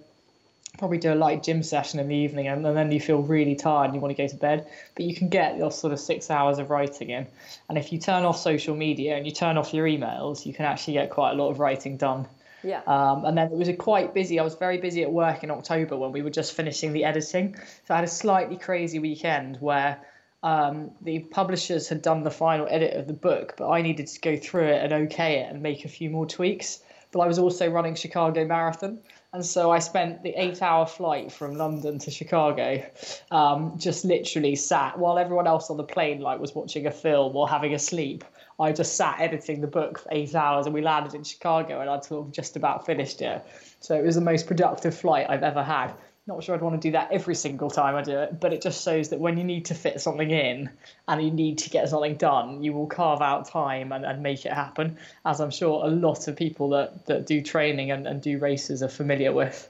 [SPEAKER 2] probably do a light gym session in the evening and, and, then you feel really tired and you want to go to bed but you can get your sort of six hours of writing in and if you turn off social media and you turn off your emails you can actually get quite a lot of writing done
[SPEAKER 1] yeah.
[SPEAKER 2] Um, and then it was a quite busy i was very busy at work in october when we were just finishing the editing. So i had a slightly crazy weekend where um, the publishers had done the final edit of the book but i needed to go through it and okay it and make a few more tweaks. But i was also running chicago marathon and so I spent the eight hour flight from London to Chicago, um, just literally sat while everyone else on the plane like was watching a film or having a sleep. I just sat editing the book for eight hours, and we landed in Chicago, and I'd sort of just about finished it. So it was the most productive flight I've ever had. Not sure I'd want to do that every single time I do it, but it just shows that when you need to fit something in and you need to get something done, you will carve out time and, and make it happen, as I'm sure a lot of people that, that do training and, and do races are familiar with.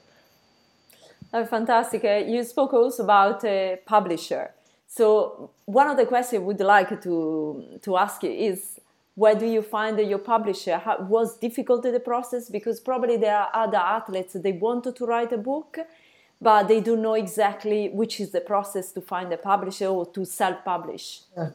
[SPEAKER 1] Oh, fantastic. Uh, you spoke also about a publisher. So one of the questions I would like to, to ask you is where do you find your publisher? How, was difficult the process? Because probably there are other athletes, they wanted to write a book but they don't know exactly which is the process to find a publisher or to self-publish.
[SPEAKER 2] Yeah.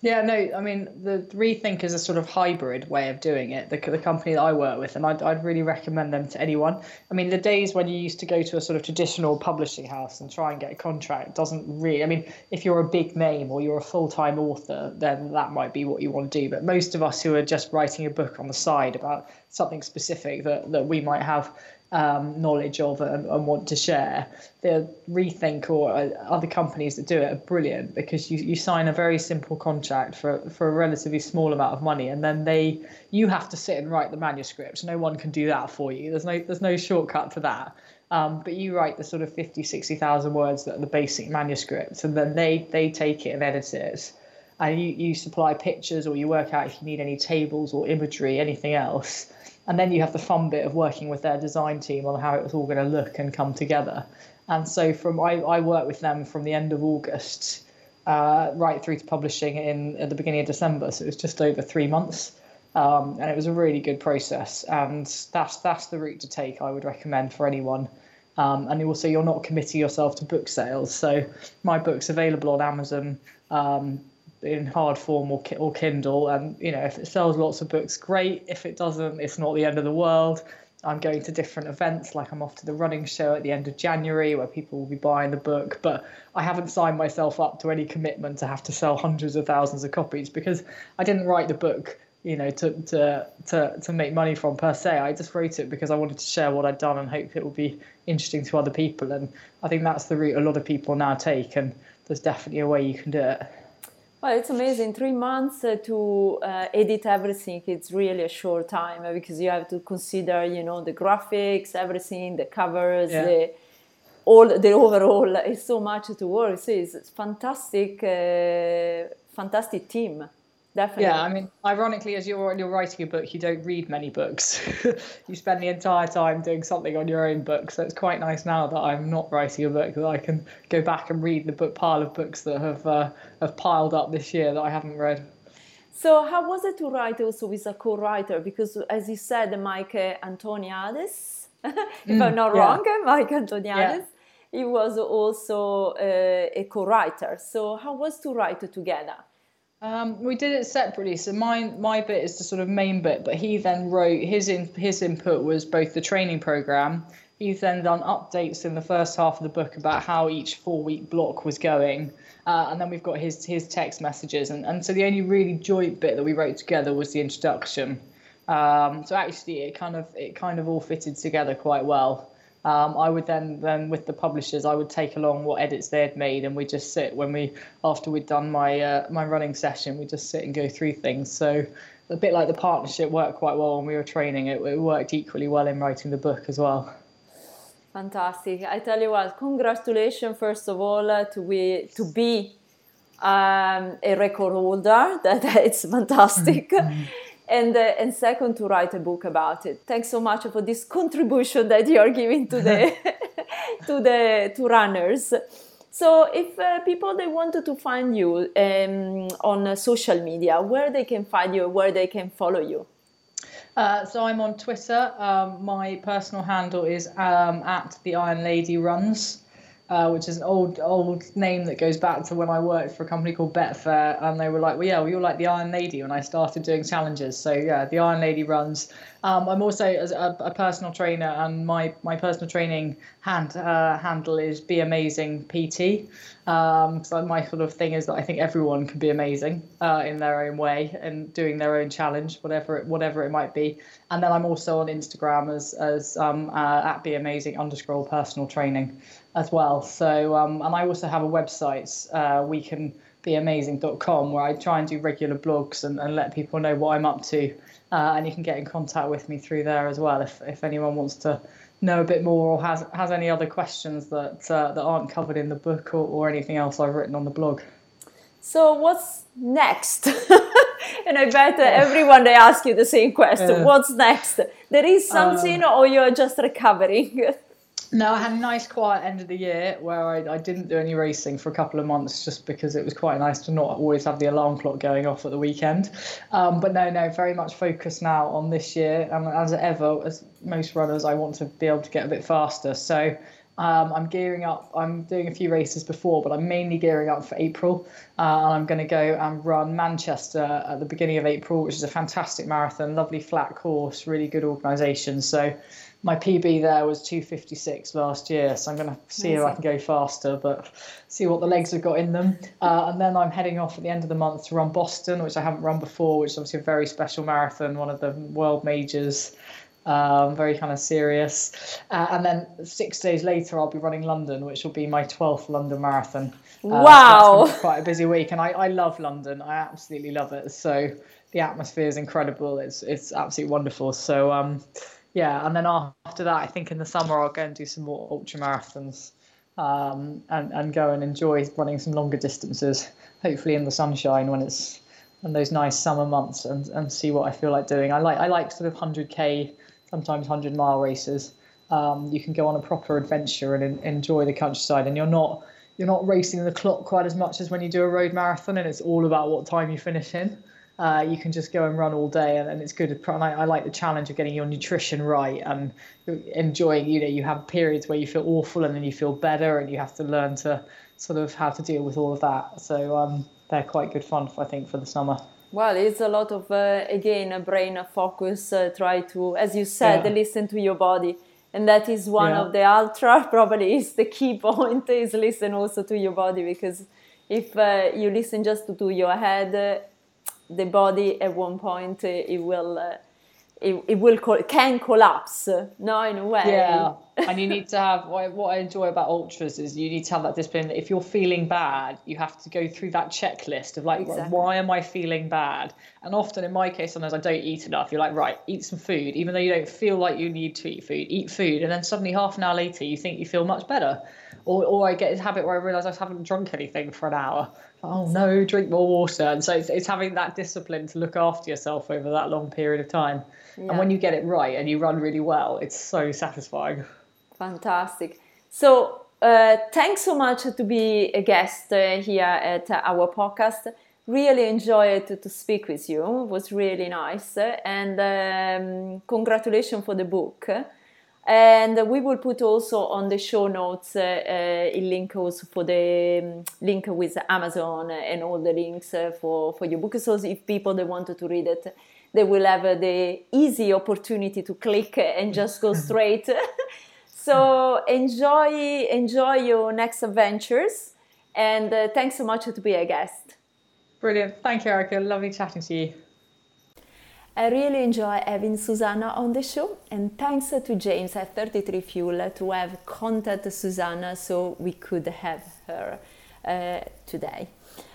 [SPEAKER 2] Yeah, no, I mean, the Rethink is a sort of hybrid way of doing it, the, the company that I work with, and I'd, I'd really recommend them to anyone. I mean, the days when you used to go to a sort of traditional publishing house and try and get a contract doesn't really, I mean, if you're a big name or you're a full time author, then that might be what you want to do. But most of us who are just writing a book on the side about something specific that, that we might have um, knowledge of and, and, want to share. The Rethink or uh, other companies that do it are brilliant because you, you sign a very simple contract for, for a relatively small amount of money and then they you have to sit and write the manuscript. No one can do that for you. There's no there's no shortcut to that. Um, but you write the sort of 50, 60,000 words that are the basic manuscript and then they, they take it and edit it and you, you supply pictures or you work out if you need any tables or imagery, anything else and then you have the fun bit of working with their design team on how it was all going to look and come together. And so from I, I work with them from the end of August uh, right through to publishing in at the beginning of December. So it was just over three months. Um, and it was a really good process. And that's that's the route to take. I would recommend for anyone. Um, and also, you're not committing yourself to book sales. So my book's available on Amazon. Um, in hard form or, or Kindle. And you know, if it sells lots of books, great. If it doesn't, it's not the end of the world. I'm going to different events, like I'm off to the running show at the end of January, where people will be buying the book. But I haven't signed myself up to any commitment to have to sell hundreds of thousands of copies because I didn't write the book, you know, to to to to make money from per se. I just wrote it because I wanted to share what I'd done and hope it will be interesting to other people. And I think that's the route a lot of people now take. And there's definitely a way you can do it.
[SPEAKER 1] Well, it's amazing. Three months uh, to uh, edit everything. It's really a short time uh, because you have to consider, you know, the graphics, everything, the covers, yeah. the all the (laughs) overall. It's so much to work. So it's fantastic, uh, fantastic team. Definitely.
[SPEAKER 2] Yeah, I mean, ironically, as you're you're writing a book, you don't read many books. (laughs) you spend the entire time doing something on your own book. So it's quite nice now that I'm not writing a book that I can go back and read the book pile of books that have uh, have piled up this year that I haven't read.
[SPEAKER 1] So how was it to write also with a co-writer? Because as you said, Mike Antoniades, (laughs) if mm, I'm not yeah. wrong, Mike Antoniades. Yeah he was also uh, a co-writer. So how was to write together?
[SPEAKER 2] Um, we did it separately. So my my bit is the sort of main bit, but he then wrote his in, his input was both the training program. He's then done updates in the first half of the book about how each four week block was going, uh, and then we've got his his text messages, and and so the only really joint bit that we wrote together was the introduction. Um, so actually, it kind of it kind of all fitted together quite well um, I would then then with the publishers I would take along what edits they had made and we just sit when we after we'd done my uh, my running session we just sit and go through things. So a bit like the partnership worked quite well when we were training. It, it worked equally well in writing the book as well.
[SPEAKER 1] Fantastic. I tell you what congratulations first of all uh, to be to be um, a record holder. (laughs) That it's fantastic. And, uh, and second, to write a book about it. Thanks so much for this contribution that you are giving to the (laughs) to the to runners. So, if uh, people they wanted to find you um, on uh, social media, where they can find you, where they can follow you.
[SPEAKER 2] Uh, so I'm on Twitter. Um, my personal handle is um, at the Iron Lady Runs uh, which is an old old name that goes back to when I worked for a company called Betfair, and they were like, "Well, yeah, well, you're like the Iron Lady." When I started doing challenges, so yeah, the Iron Lady runs. Um, I'm also a, a, personal trainer, and my my personal training hand uh, handle is Be Amazing PT. Um, so my sort of thing is that I think everyone can be amazing uh, in their own way and doing their own challenge, whatever it, whatever it might be. And then I'm also on Instagram as as um, uh, at Be Amazing underscore personal training as well. So, um, and I also have a website, uh, we can be amazing.com, where I try and do regular blogs and, and let people know what I'm up to. Uh, and you can get in contact with me through there as well if, if anyone wants to know a bit more or has has any other questions that uh, that aren't covered in the book or, or anything else I've written on the blog.
[SPEAKER 1] So what's next? and I bet everyone they ask you the same question. What's next? There is something, um, or you're just recovering. (laughs)
[SPEAKER 2] No, I had a nice quiet end of the year where I, I didn't do any racing for a couple of months just because it was quite nice to not always have the alarm clock going off at the weekend. Um, but no, no, very much focused now on this year. And as ever, as most runners, I want to be able to get a bit faster. So um, I'm gearing up. I'm doing a few races before, but I'm mainly gearing up for April. Uh, and I'm going to go and run Manchester at the beginning of April, which is a fantastic marathon, lovely flat course, really good organisation. So my PB there was 256 last year, so I'm going to see Amazing. if I can go faster, but see what the legs have got in them. Uh, and then I'm heading off at the end of the month to run Boston, which I haven't run before, which is obviously a very special marathon, one of the world majors. Um, very kind of serious. Uh, and then six days later, I'll be running London, which will be my 12th London marathon.
[SPEAKER 1] Uh, wow.
[SPEAKER 2] So quite a busy week. And I, I love London. I absolutely love it. So the atmosphere is incredible. It's, it's absolutely wonderful. So, um, yeah, and then after that, I think in the summer I'll go and do some more ultra marathons, um, and and go and enjoy running some longer distances. Hopefully in the sunshine when it's in those nice summer months, and, and see what I feel like doing. I like I like sort of hundred k, sometimes hundred mile races. Um, you can go on a proper adventure and enjoy the countryside, and you're not you're not racing the clock quite as much as when you do a road marathon, and it's all about what time you finish in. Uh, you can just go and run all day, and, and it's good. And I, I, like the challenge of getting your nutrition right and enjoying. You know, you have periods where you feel awful, and then you feel better, and you have to learn to sort of how to deal with all of that. So um, they're quite good fun, I think, for the summer.
[SPEAKER 1] Well, it's a lot of uh, again a brain focus. Uh, try to, as you said, yeah. listen to your body, and that is one yeah. of the ultra (laughs) probably is the key point is listen also to your body because if uh, you listen just to, to your head the body at one point uh, it will uh, it, it will co- can collapse no in a way.
[SPEAKER 2] Yeah and you need to have what, what i enjoy about ultras is you need to have that discipline if you're feeling bad you have to go through that checklist of like exactly. why am i feeling bad and often in my case sometimes i don't eat enough you're like right eat some food even though you don't feel like you need to eat food eat food and then suddenly half an hour later you think you feel much better or, or i get this habit where i realize i haven't drunk anything for an hour oh no, drink more water. And so it's, it's having that discipline to look after yourself over that long period of time. Yeah. And when you get it right and you run really well, it's so satisfying.
[SPEAKER 1] Fantastic. So uh, thanks so much to be a guest uh, here at our podcast. Really enjoyed to, to speak with you. It was really nice. And um, congratulations for the book. And we will put also on the show notes uh, uh, a link also for the um, link with Amazon and all the links uh, for, for your book. So if people they wanted to read it, they will have uh, the easy opportunity to click and just go (laughs) straight. (laughs) so enjoy enjoy your next adventures, and uh, thanks so much to be a guest.
[SPEAKER 2] Brilliant, thank you, Erica. Lovely chatting to you.
[SPEAKER 1] I really enjoy having Susannah on the show, and thanks to James at 33 Fuel to have contacted Susannah so we could have her uh, today.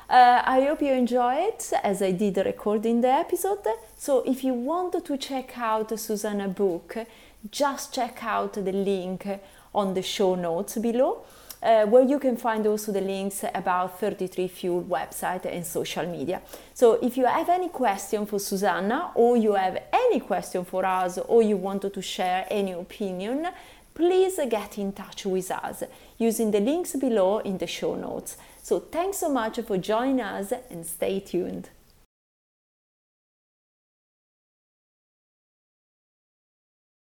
[SPEAKER 1] Uh, I hope you enjoy it as I did recording the episode. So if you want to check out Susannah book, just check out the link on the show notes below. uh, where you can find also the links about 33 Fuel website and social media. So if you have any question for Susannah or you have any question for us or you wanted to share any opinion, please get in touch with us using the links below in the show notes. So thanks so much for joining us and stay tuned.